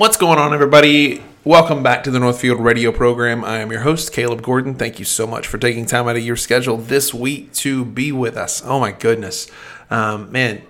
What's going on, everybody? Welcome back to the Northfield Radio program. I am your host, Caleb Gordon. Thank you so much for taking time out of your schedule this week to be with us. Oh, my goodness. Um, man,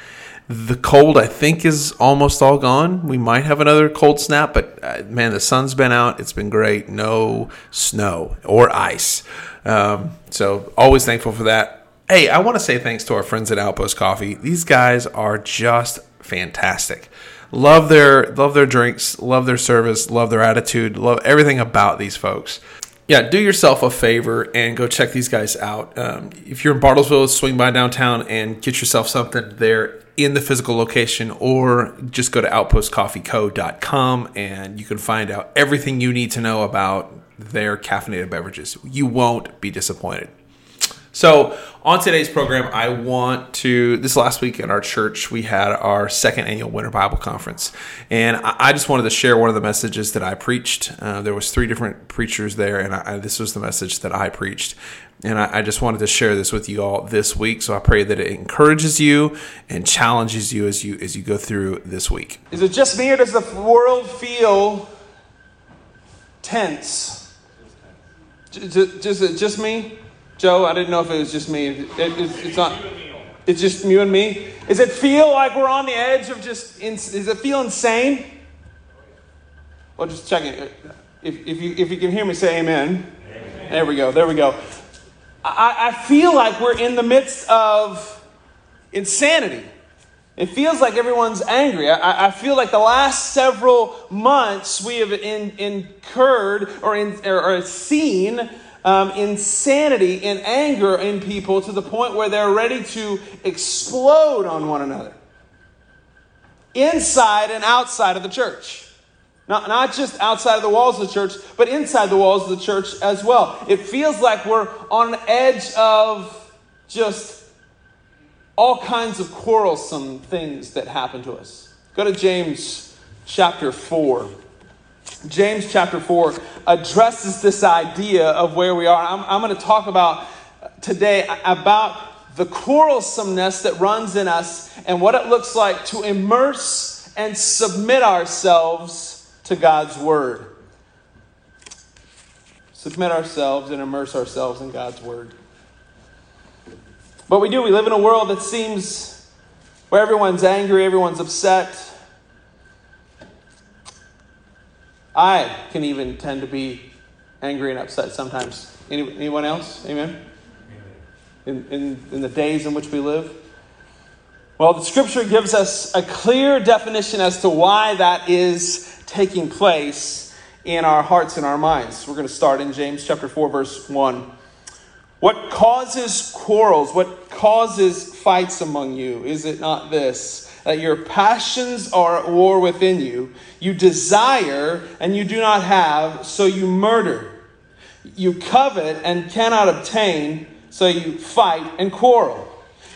the cold, I think, is almost all gone. We might have another cold snap, but uh, man, the sun's been out. It's been great. No snow or ice. Um, so, always thankful for that. Hey, I want to say thanks to our friends at Outpost Coffee. These guys are just fantastic. Love their love their drinks, love their service, love their attitude, love everything about these folks. Yeah, do yourself a favor and go check these guys out. Um, if you're in Bartlesville, swing by downtown and get yourself something there in the physical location, or just go to outpostcoffeeco.com and you can find out everything you need to know about their caffeinated beverages. You won't be disappointed. So, on today's program, I want to. This last week at our church, we had our second annual Winter Bible Conference, and I just wanted to share one of the messages that I preached. Uh, there was three different preachers there, and I, this was the message that I preached, and I, I just wanted to share this with you all this week. So I pray that it encourages you and challenges you as you as you go through this week. Is it just me, or does the world feel tense? Just, just, just me? Joe, I didn't know if it was just me. It, it, it's not. It's just you and me. Does it feel like we're on the edge of just? Does it feel insane? Well, just checking. If, if you if you can hear me, say amen. amen. There we go. There we go. I, I feel like we're in the midst of insanity. It feels like everyone's angry. I, I, feel like the last several months we have in, incurred or, in, or, or seen um, insanity and anger in people to the point where they're ready to explode on one another. Inside and outside of the church. Not, not just outside of the walls of the church, but inside the walls of the church as well. It feels like we're on edge of just all kinds of quarrelsome things that happen to us. Go to James chapter 4. James chapter 4 addresses this idea of where we are. I'm, I'm going to talk about today about the quarrelsomeness that runs in us and what it looks like to immerse and submit ourselves to God's word. Submit ourselves and immerse ourselves in God's word. But we do, we live in a world that seems where everyone's angry, everyone's upset I can even tend to be angry and upset sometimes. Any, anyone else? Amen? In, in, in the days in which we live? Well, the scripture gives us a clear definition as to why that is taking place in our hearts and our minds. We're going to start in James chapter 4, verse 1. What causes quarrels? What causes fights among you? Is it not this? That your passions are at war within you. You desire and you do not have, so you murder. You covet and cannot obtain, so you fight and quarrel.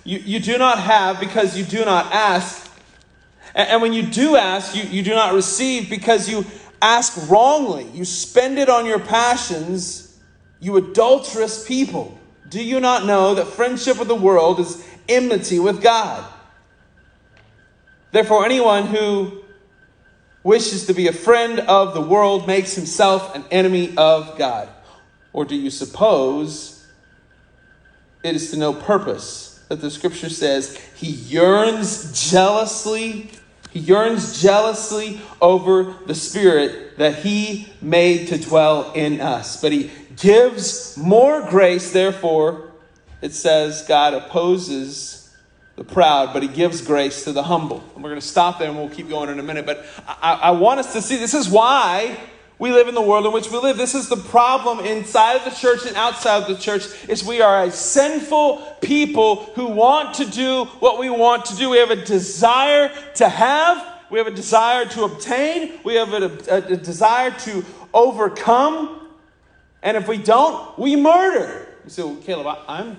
You, you do not have because you do not ask. And, and when you do ask, you, you do not receive because you ask wrongly. You spend it on your passions, you adulterous people. Do you not know that friendship with the world is enmity with God? Therefore, anyone who wishes to be a friend of the world makes himself an enemy of God. Or do you suppose it is to no purpose that the scripture says he yearns jealously? He yearns jealously over the spirit that he made to dwell in us. But he gives more grace, therefore, it says God opposes the proud, but he gives grace to the humble. And we're going to stop there and we'll keep going in a minute. But I, I, want us to see this is why we live in the world in which we live. This is the problem inside of the church and outside of the church is we are a sinful people who want to do what we want to do. We have a desire to have, we have a desire to obtain, we have a, a, a desire to overcome. And if we don't, we murder. You say, well, Caleb, I, I'm,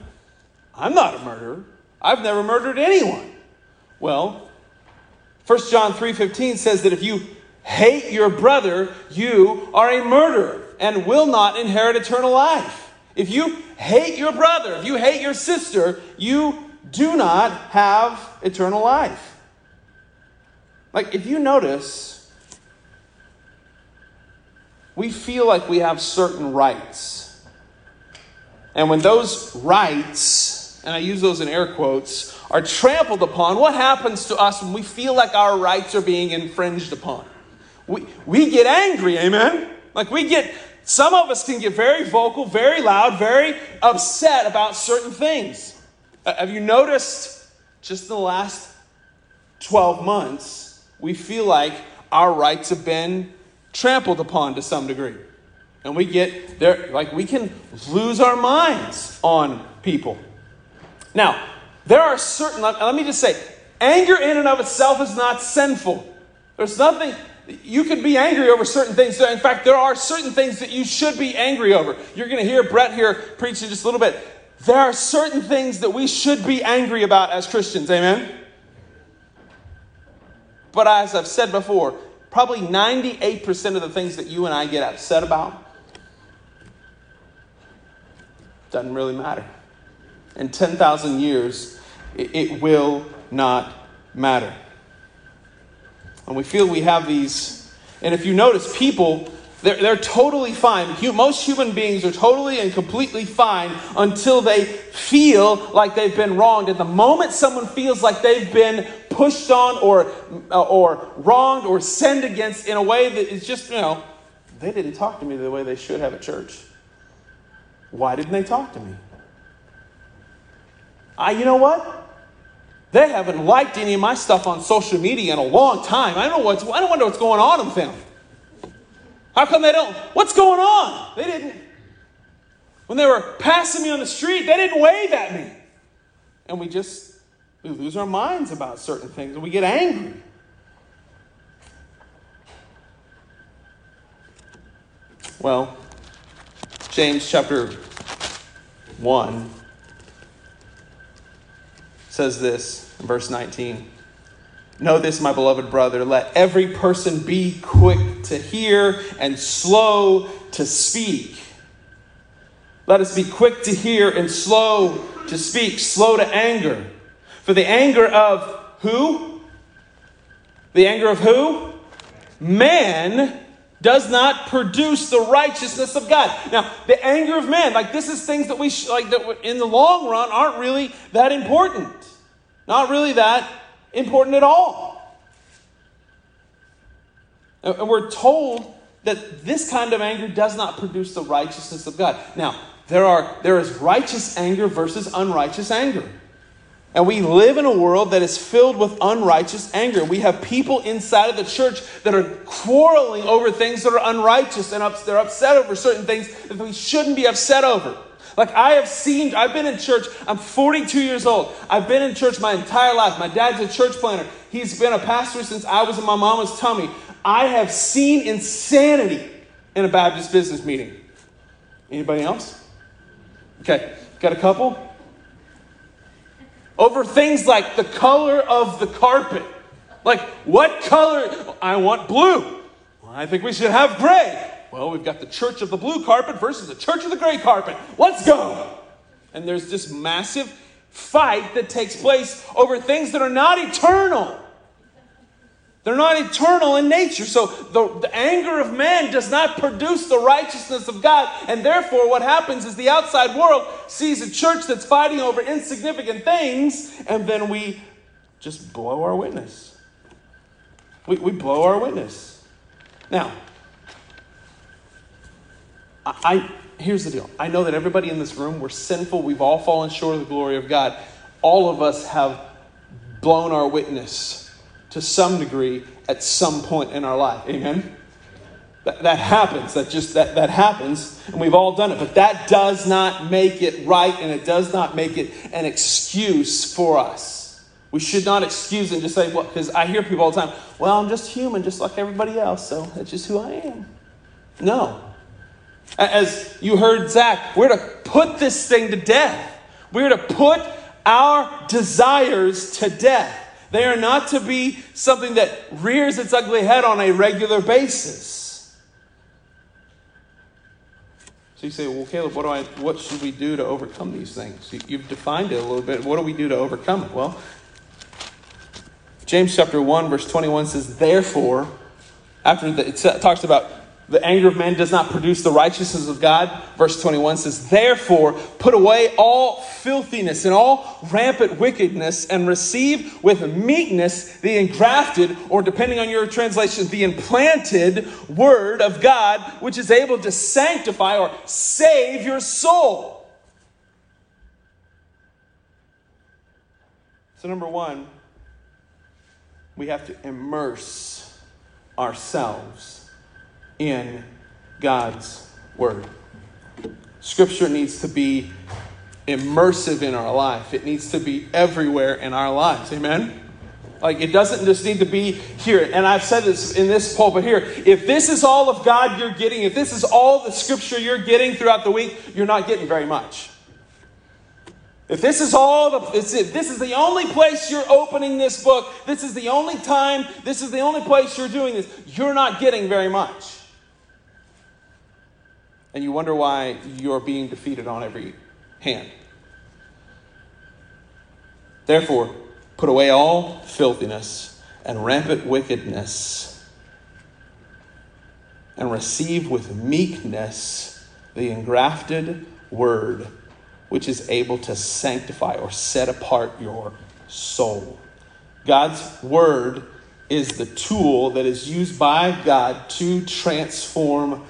I'm not a murderer. I've never murdered anyone. Well, 1 John 3:15 says that if you hate your brother, you are a murderer and will not inherit eternal life. If you hate your brother, if you hate your sister, you do not have eternal life. Like if you notice we feel like we have certain rights. And when those rights, and I use those in air quotes, are trampled upon, what happens to us when we feel like our rights are being infringed upon? We, we get angry, amen? Like we get, some of us can get very vocal, very loud, very upset about certain things. Uh, have you noticed just in the last 12 months, we feel like our rights have been trampled upon to some degree. And we get there, like we can lose our minds on people. Now, there are certain, let me just say, anger in and of itself is not sinful. There's nothing, you could be angry over certain things. In fact, there are certain things that you should be angry over. You're going to hear Brett here preach preaching just a little bit. There are certain things that we should be angry about as Christians. Amen? But as I've said before, probably 98% of the things that you and I get upset about doesn't really matter. In 10,000 years, it, will not matter. And we feel we have these, and if you notice, people they're, they're totally fine. Most human beings are totally and completely fine until they feel like they've been wronged. And the moment someone feels like they've been pushed on or, uh, or wronged or sinned against in a way that is just, you know, they didn't talk to me the way they should have at church. Why didn't they talk to me? I, you know what? They haven't liked any of my stuff on social media in a long time. I don't know what's, I don't wonder what's going on with them. How come they don't? What's going on? They didn't. When they were passing me on the street, they didn't wave at me. And we just we lose our minds about certain things and we get angry. Well, James chapter 1 says this in verse 19. Know this, my beloved brother. Let every person be quick to hear and slow to speak. Let us be quick to hear and slow to speak, slow to anger. For the anger of who? The anger of who? Man does not produce the righteousness of God. Now, the anger of man, like this is things that we sh- like that in the long run aren't really that important. Not really that important at all. And we're told that this kind of anger does not produce the righteousness of God. Now, there are there is righteous anger versus unrighteous anger. And we live in a world that is filled with unrighteous anger. We have people inside of the church that are quarreling over things that are unrighteous and they're upset over certain things that we shouldn't be upset over. Like I have seen, I've been in church, I'm 42 years old. I've been in church my entire life. My dad's a church planter. He's been a pastor since I was in my mama's tummy. I have seen insanity in a Baptist business meeting. Anybody else? Okay, got a couple? Over things like the color of the carpet. Like, what color? I want blue. Well, I think we should have gray. Well, we've got the church of the blue carpet versus the church of the gray carpet. Let's go. And there's this massive fight that takes place over things that are not eternal. They're not eternal in nature. So the, the, anger of man does not produce the righteousness of God. And therefore, what happens is the outside world sees a church that's fighting over insignificant things, and then we just blow our witness. We, we blow our witness. Now, I, here's the deal. I know that everybody in this room, we're sinful. We've all fallen short of the glory of God. All of us have blown our witness to some degree at some point in our life. Amen? That, that happens. That just that, that happens, and we've all done it. But that does not make it right, and it does not make it an excuse for us. We should not excuse and just say, well, because I hear people all the time, well, I'm just human, just like everybody else, so that's just who I am. No, as you heard Zach, we're to put this thing to death. We're to put our desires to death. They are not to be something that rears its ugly head on a regular basis. So you say, well, Caleb, what, do I, what should we do to overcome these things? You've defined it a little bit. What do we do to overcome it? Well, James chapter 1, verse 21 says, Therefore, after the, it talks about the anger of man does not produce the righteousness of God. Verse 21 says, Therefore, put away all filthiness and all rampant wickedness, and receive with meekness the engrafted, or depending on your translation, the implanted word of God, which is able to sanctify or save your soul. So, number one, we have to immerse ourselves in God's Word. Scripture needs to be immersive in our life, it needs to be everywhere in our lives. Amen? Like, it doesn't just need to be here. And I've said this in this pulpit here. If this is all of God you're getting, if this is all the Scripture you're getting throughout the week, you're not getting very much. If this is all the, if this is the only place you're opening this book, this is the only time, this is the only place you're doing this, you're not getting very much. And you wonder why you're being defeated on every hand. Therefore, put away all filthiness and rampant wickedness, and receive with meekness the engrafted word which is able to sanctify or set apart your soul. God's word is the tool that is used by God to transform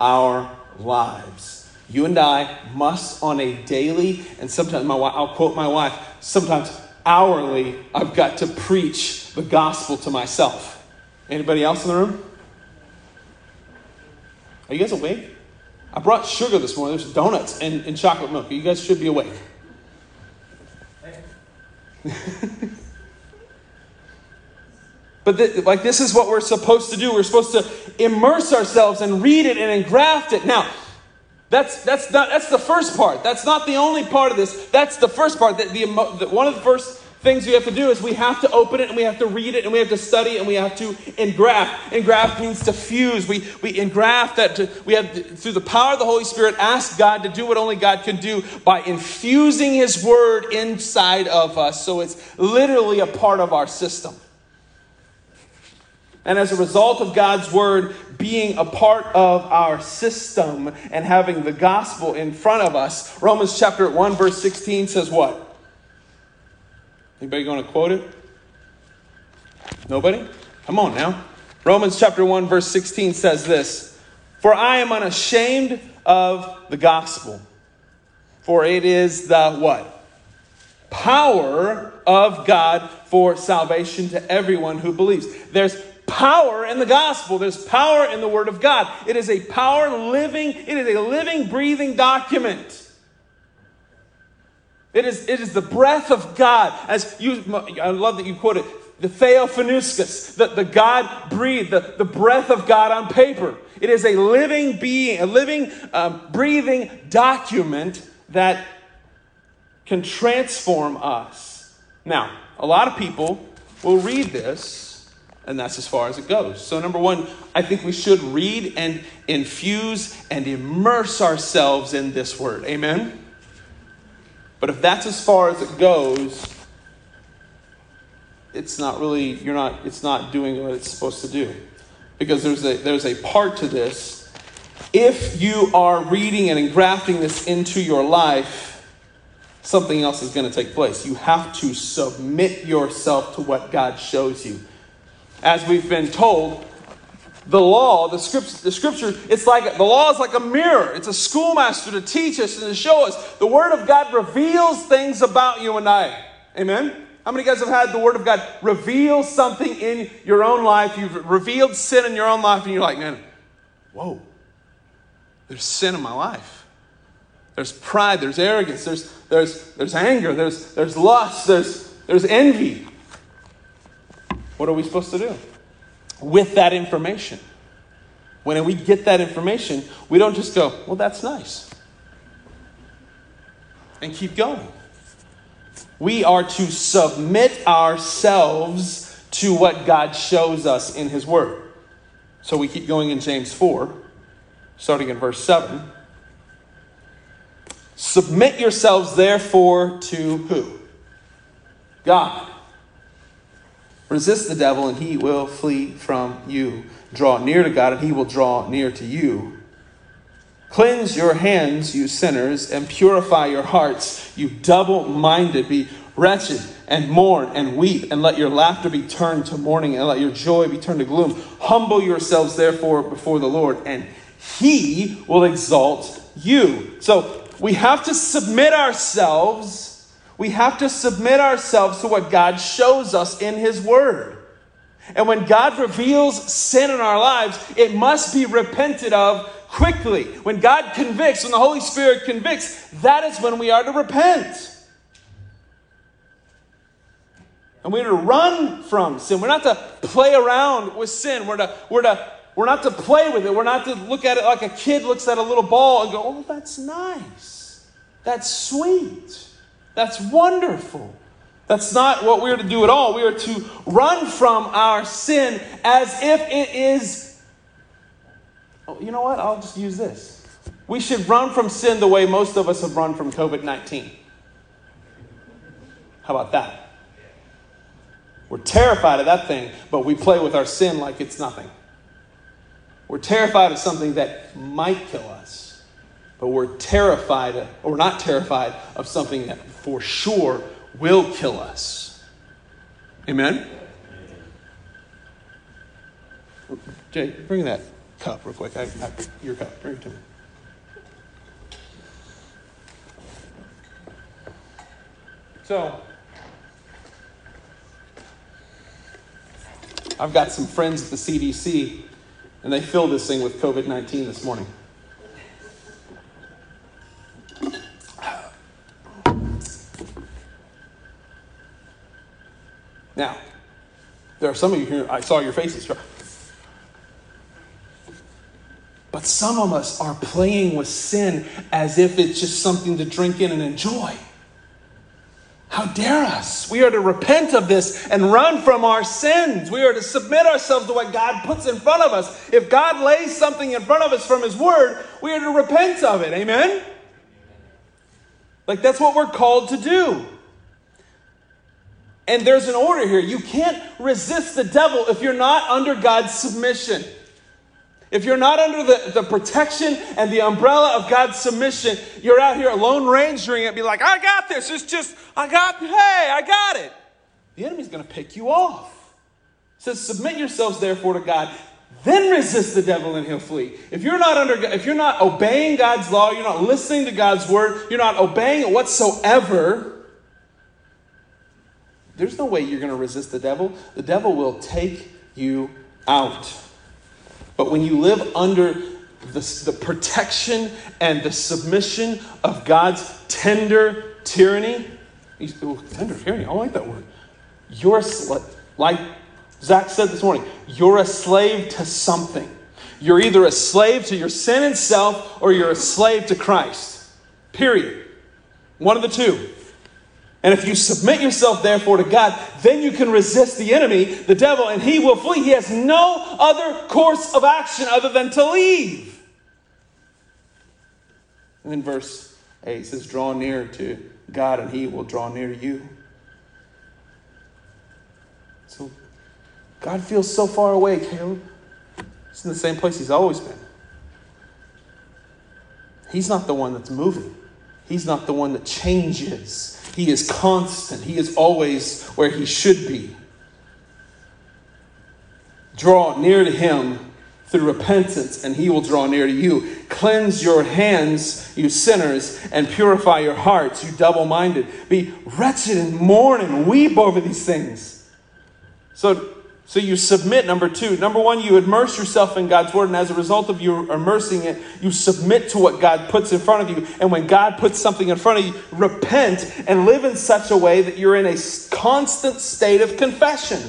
our lives. You and I must, on a daily, and sometimes my wife, I'll quote my wife, sometimes hourly, I've got to preach the gospel to myself. Anybody else in the room? Are you guys awake? I brought sugar this morning. There's donuts and, and chocolate milk. You guys should be awake. but like this is what we're supposed to do. We're supposed to immerse ourselves and read it and engraft it. Now, that's that's not that's the first part. That's not the only part of this. That's the first part. That the, the one of the first things we have to do is we have to open it and we have to read it and we have to study and we have to engraft. Engraft means to fuse. We, we engraft that to, we have through the power of the Holy Spirit ask God to do what only God can do by infusing His Word inside of us. So it's literally a part of our system. And as a result of God's Word being a part of our system and having the gospel in front of us, Romans chapter 1, verse 16 says what? Anybody going to quote it? Nobody? Come on now. Romans chapter 1 verse 16 says this, "For I am unashamed of the gospel, for it is the what? Power of God for salvation to everyone who believes." There's power in the gospel. There's power in the word of God. It is a power living, it is a living breathing document. It is, it is the breath of God. As you, I love that you quoted the Theopneustos, the, the God breathed, the, the breath of God on paper. It is a living being, a living, um, breathing document that can transform us. Now, a lot of people will read this, and that's as far as it goes. So, number one, I think we should read and infuse and immerse ourselves in this word. Amen? But if that's as far as it goes, it's not really you're not it's not doing what it's supposed to do. Because there's a there's a part to this. If you are reading and engrafting this into your life, something else is going to take place. You have to submit yourself to what God shows you. As we've been told, the law, the scripture, the scripture, it's like the law is like a mirror. It's a schoolmaster to teach us and to show us. The Word of God reveals things about you and I. Amen? How many of you guys have had the Word of God reveal something in your own life? You've revealed sin in your own life, and you're like, man, whoa, there's sin in my life. There's pride, there's arrogance, there's, there's, there's anger, there's, there's lust, there's, there's envy. What are we supposed to do? with that information. When we get that information, we don't just go, well, that's nice, and keep going. We are to submit ourselves to what God shows us in His Word. So we keep going in James 4, starting in verse 7. Submit yourselves, therefore, to who? God. Resist the devil, and he will flee from you. Draw near to God, and he will draw near to you. Cleanse your hands, you sinners, and purify your hearts, you double minded. Be wretched and mourn and weep, and let your laughter be turned to mourning, and let your joy be turned to gloom. Humble yourselves, therefore, before the Lord, and he will exalt you. So we have to submit ourselves we have to submit ourselves to what God shows us in His Word. And when God reveals sin in our lives, it must be repented of quickly. When God convicts, when the Holy Spirit convicts, that is when we are to repent. And we're to run from sin. We're not to play around with sin. We're to, we're to we're not to play with it. We're not to look at it like a kid looks at a little ball and go, oh, that's nice. That's sweet. That's wonderful. That's not what we're to do at all. We are to run from our sin as if it is. Oh, you know what? I'll just use this. We should run from sin the way most of us have run from COVID 19. How about that? We're terrified of that thing, but we play with our sin like it's nothing. We're terrified of something that might kill us, but we're terrified, or not terrified, of something that for sure will kill us. Amen? Jay, bring that cup real quick. I, I, your cup. Bring it to me. So, I've got some friends at the CDC, and they filled this thing with COVID 19 this morning. Now, there are some of you here, I saw your faces. But some of us are playing with sin as if it's just something to drink in and enjoy. How dare us? We are to repent of this and run from our sins. We are to submit ourselves to what God puts in front of us. If God lays something in front of us from His Word, we are to repent of it. Amen? Like that's what we're called to do. And there's an order here. You can't resist the devil if you're not under God's submission. If you're not under the, the protection and the umbrella of God's submission, you're out here alone rangering it, be like, I got this. It's just, I got, hey, I got it. The enemy's going to pick you off. It says, submit yourselves therefore to God, then resist the devil and he'll flee. If you're not under, if you're not obeying God's law, you're not listening to God's word, you're not obeying it whatsoever, there's no way you're going to resist the devil. The devil will take you out. But when you live under the, the protection and the submission of God's tender tyranny, oh, tender tyranny, I don't like that word. You're like Zach said this morning, you're a slave to something. You're either a slave to your sin and self or you're a slave to Christ. Period. One of the two. And if you submit yourself, therefore, to God, then you can resist the enemy, the devil, and he will flee. He has no other course of action other than to leave. And then verse 8 says, Draw near to God, and he will draw near to you. So God feels so far away, Caleb. He's in the same place he's always been. He's not the one that's moving, he's not the one that changes. He is constant. He is always where he should be. Draw near to him through repentance, and he will draw near to you. Cleanse your hands, you sinners, and purify your hearts, you double minded. Be wretched and mourn and weep over these things. So, so you submit, number two. Number one, you immerse yourself in God's word, and as a result of you immersing it, you submit to what God puts in front of you. And when God puts something in front of you, repent and live in such a way that you're in a constant state of confession.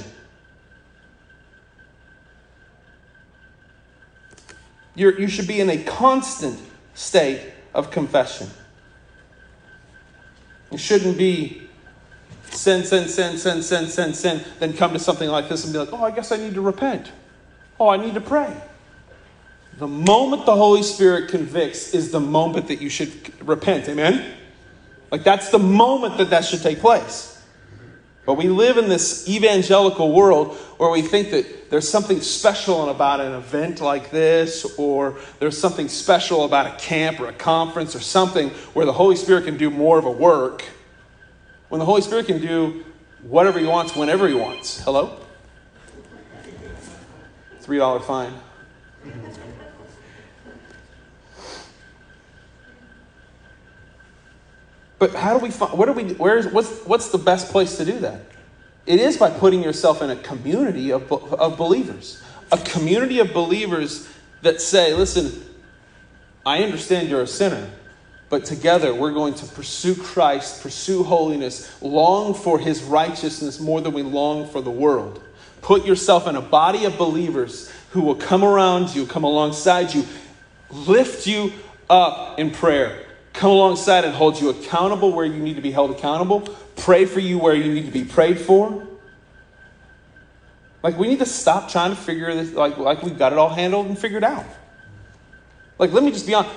You're, you should be in a constant state of confession. It shouldn't be sin, sin, sin, sin, sin, sin, sin, then come to something like this and be like, oh, I guess I need to repent. Oh, I need to pray. The moment the Holy Spirit convicts is the moment that you should repent. Amen? Like that's the moment that that should take place. But we live in this evangelical world where we think that there's something special about an event like this, or there's something special about a camp or a conference or something where the Holy Spirit can do more of a work. When the Holy Spirit can do whatever He wants, whenever He wants. Hello? $3 fine. But how do we find, what are we, where's, what's, what's the best place to do that? It is by putting yourself in a community of, of believers. A community of believers that say, listen, I understand you're a sinner, but together we're going to pursue Christ, pursue holiness, long for his righteousness more than we long for the world. Put yourself in a body of believers who will come around you, come alongside you, lift you up in prayer, come alongside and hold you accountable where you need to be held accountable, pray for you where you need to be prayed for. Like, we need to stop trying to figure this, like, like we've got it all handled and figured out. Like, let me just be honest.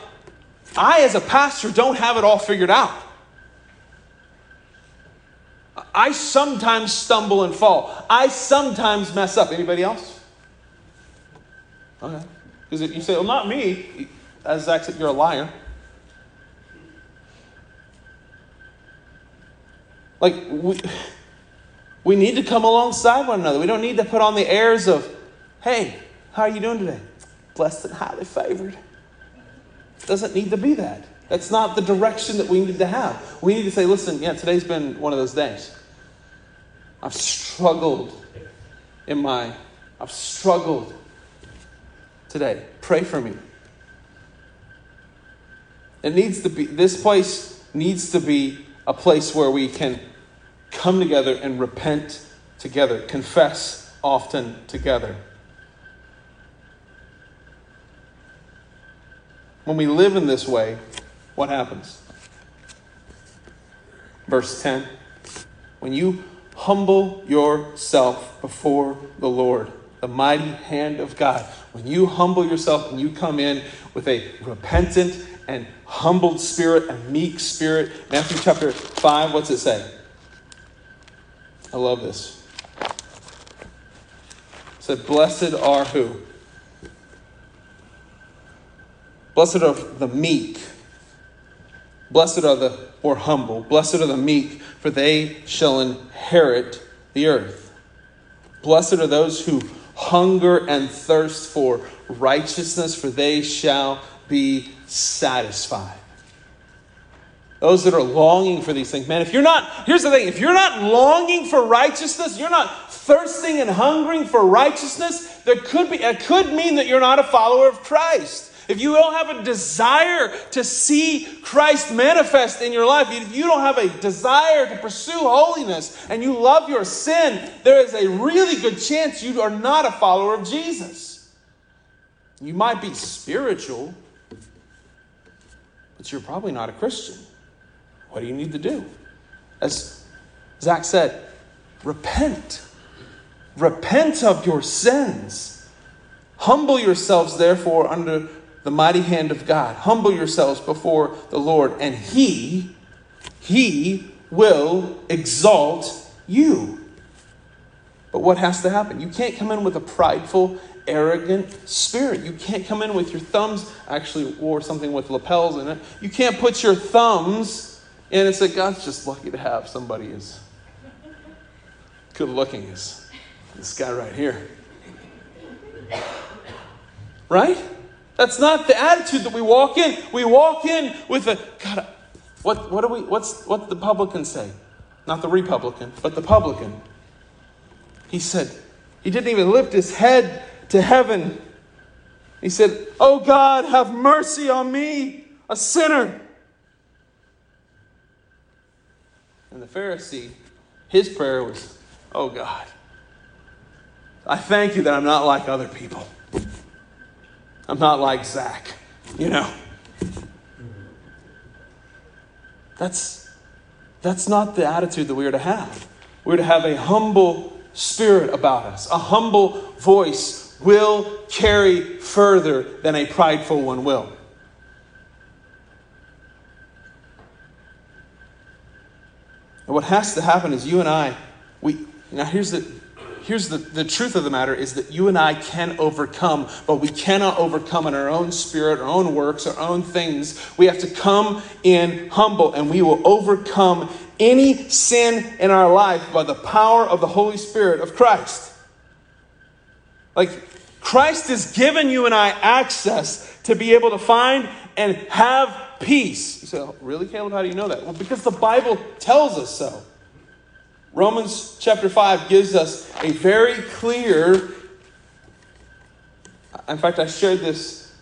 I, as a pastor, don't have it all figured out. I sometimes stumble and fall. I sometimes mess up. Anybody else? Okay. Because you say, well, not me. As Zach said, you're a liar. Like, we, we need to come alongside one another. We don't need to put on the airs of, hey, how are you doing today? Blessed and highly favored. It doesn't need to be that. That's not the direction that we need to have. We need to say, listen, yeah, today's been one of those days. I've struggled in my, I've struggled today. Pray for me. It needs to be, this place needs to be a place where we can come together and repent together, confess often together. When we live in this way, what happens? Verse 10 When you humble yourself before the Lord, the mighty hand of God, when you humble yourself and you come in with a repentant and humbled spirit, a meek spirit, Matthew chapter 5, what's it say? I love this. It said, Blessed are who? Blessed are the meek. Blessed are the or humble. Blessed are the meek, for they shall inherit the earth. Blessed are those who hunger and thirst for righteousness, for they shall be satisfied. Those that are longing for these things. Man, if you're not, here's the thing if you're not longing for righteousness, you're not thirsting and hungering for righteousness, there could be, it could mean that you're not a follower of Christ. If you don't have a desire to see Christ manifest in your life, if you don't have a desire to pursue holiness and you love your sin, there is a really good chance you are not a follower of Jesus. You might be spiritual, but you're probably not a Christian. What do you need to do? As Zach said, repent. Repent of your sins. Humble yourselves, therefore, under the mighty hand of God. Humble yourselves before the Lord, and He, He will exalt you. But what has to happen? You can't come in with a prideful, arrogant spirit. You can't come in with your thumbs. I actually wore something with lapels in it. You can't put your thumbs and it's like God's just lucky to have somebody as good looking as this guy right here. Right? That's not the attitude that we walk in. We walk in with a God. What what do we? What's what the publican say? Not the Republican, but the publican. He said he didn't even lift his head to heaven. He said, "Oh God, have mercy on me, a sinner." And the Pharisee, his prayer was, Oh God, I thank you that I'm not like other people. I'm not like Zach, you know. That's, that's not the attitude that we are to have. We're to have a humble spirit about us. A humble voice will carry further than a prideful one will. And what has to happen is you and I, We, now, here's the, here's the, the truth of the matter is that you and I can overcome, but we cannot overcome in our own spirit, our own works, our own things. We have to come in humble, and we will overcome any sin in our life by the power of the Holy Spirit of Christ. Like, Christ has given you and I access to be able to find and have peace. You say, oh, really, Caleb? How do you know that? Well, because the Bible tells us so. Romans chapter 5 gives us a very clear. In fact, I shared this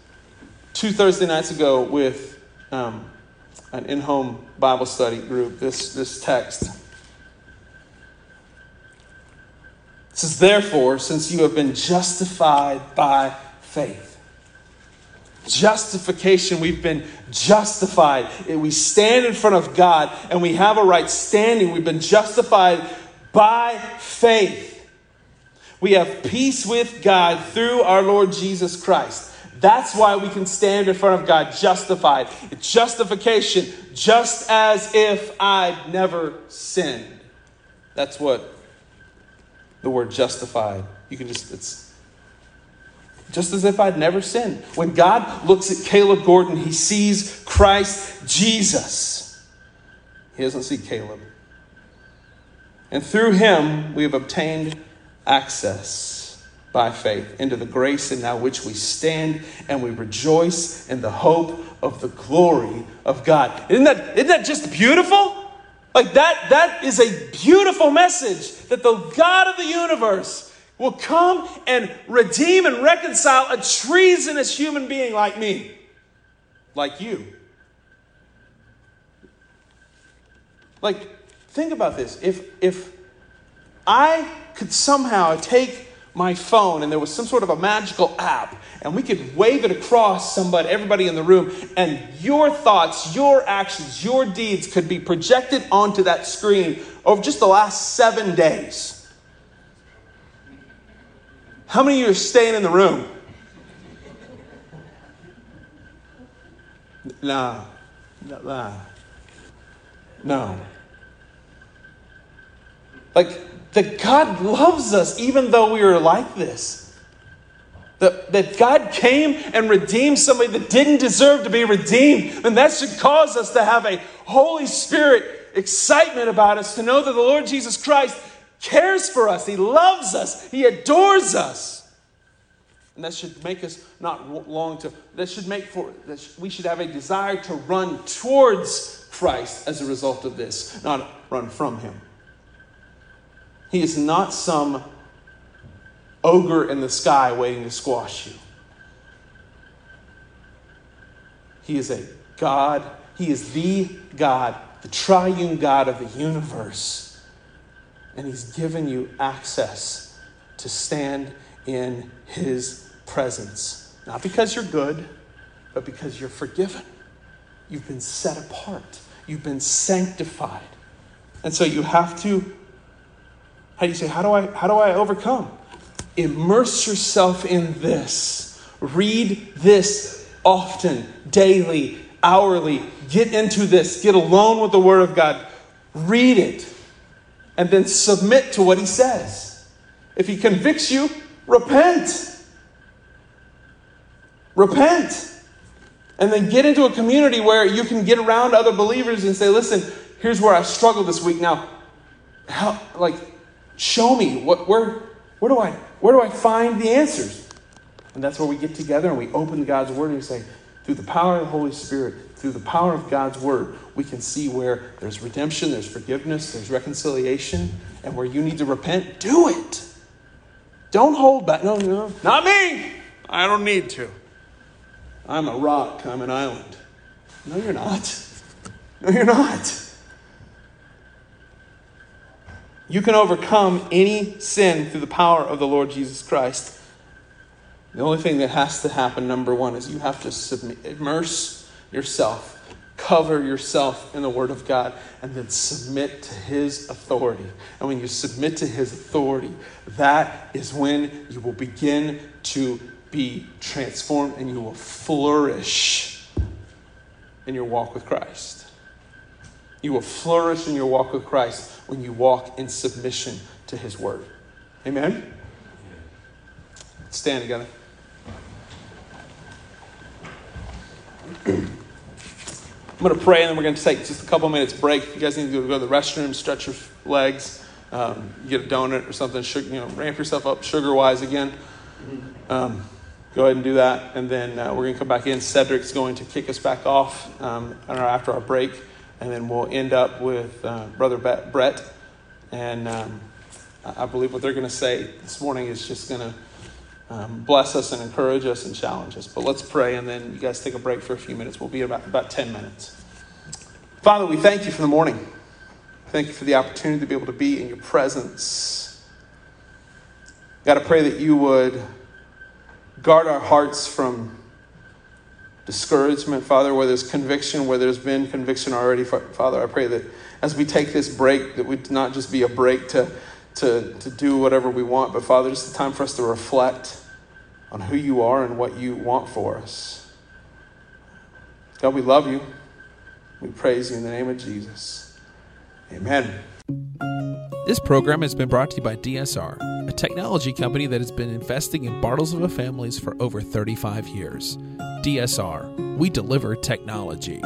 two Thursday nights ago with um, an in home Bible study group, this, this text. It says, Therefore, since you have been justified by faith, Justification, we've been justified. We stand in front of God and we have a right standing. We've been justified by faith. We have peace with God through our Lord Jesus Christ. That's why we can stand in front of God justified. Justification, just as if I'd never sinned. That's what the word justified. You can just, it's just as if I'd never sinned. When God looks at Caleb Gordon, he sees Christ Jesus. He doesn't see Caleb. And through him, we have obtained access by faith into the grace in now which we stand and we rejoice in the hope of the glory of God. Isn't that, isn't that just beautiful? Like that, that is a beautiful message that the God of the universe will come and redeem and reconcile a treasonous human being like me, like you. Like, think about this. If, if I could somehow take my phone and there was some sort of a magical app and we could wave it across somebody, everybody in the room, and your thoughts, your actions, your deeds could be projected onto that screen over just the last seven days how many of you are staying in the room? Nah. Nah. No. Like, that God loves us even though we are like this. That, that God came and redeemed somebody that didn't deserve to be redeemed. And that should cause us to have a Holy Spirit excitement about us to know that the Lord Jesus Christ cares for us, He loves us, He adores us. And that should make us not long to, that should make for, that we should have a desire to run towards Christ as a result of this, not run from Him. He is not some ogre in the sky waiting to squash you. He is a God, He is the God, the triune God of the universe and He's given you access to stand in His presence. Not because you're good, but because you're forgiven. You've been set apart, you've been sanctified. And so you have to, how do you say, how do I, how do I overcome? Immerse yourself in this. Read this often, daily, hourly. Get into this. Get alone with the Word of God. Read it and then submit to what he says. If he convicts you, repent. Repent. And then get into a community where you can get around other believers and say, listen, here's where I struggled this week. Now, how, like, show me what, where, where do I, where do I find the answers? And that's where we get together and we open God's word and we say, through the power of the Holy Spirit, through the power of God's word, we can see where there's redemption, there's forgiveness, there's reconciliation, and where you need to repent, do it. Don't hold back. No, no, not me. I don't need to. I'm a rock, I'm an island. No, you're not. No, you're not. You can overcome any sin through the power of the Lord Jesus Christ. The only thing that has to happen, number one, is you have to submit, immerse yourself cover yourself in the Word of God and then submit to His authority. And when you submit to His authority, that is when you will begin to be transformed and you will flourish in your walk with Christ. You will flourish in your walk with Christ when you walk in submission to his word. Amen? Stand together. I'm going to pray and then we're going to take just a couple minutes break. If you guys need to go to the restroom, stretch your legs, um, get a donut or something, sugar, you know, ramp yourself up sugar wise again. Um, go ahead and do that. And then uh, we're going to come back in. Cedric's going to kick us back off um, after our break. And then we'll end up with uh, Brother Brett. And um, I believe what they're going to say this morning is just going to um, bless us and encourage us and challenge us. But let's pray, and then you guys take a break for a few minutes. We'll be about, about 10 minutes. Father, we thank you for the morning. Thank you for the opportunity to be able to be in your presence. God, I pray that you would guard our hearts from discouragement, Father, where there's conviction, where there's been conviction already. Father, I pray that as we take this break, that we not just be a break to, to, to do whatever we want, but Father, it's a time for us to reflect on who you are and what you want for us. God, we love you. We praise you in the name of Jesus. Amen. This program has been brought to you by DSR, a technology company that has been investing in Bartlesville families for over 35 years. DSR, we deliver technology.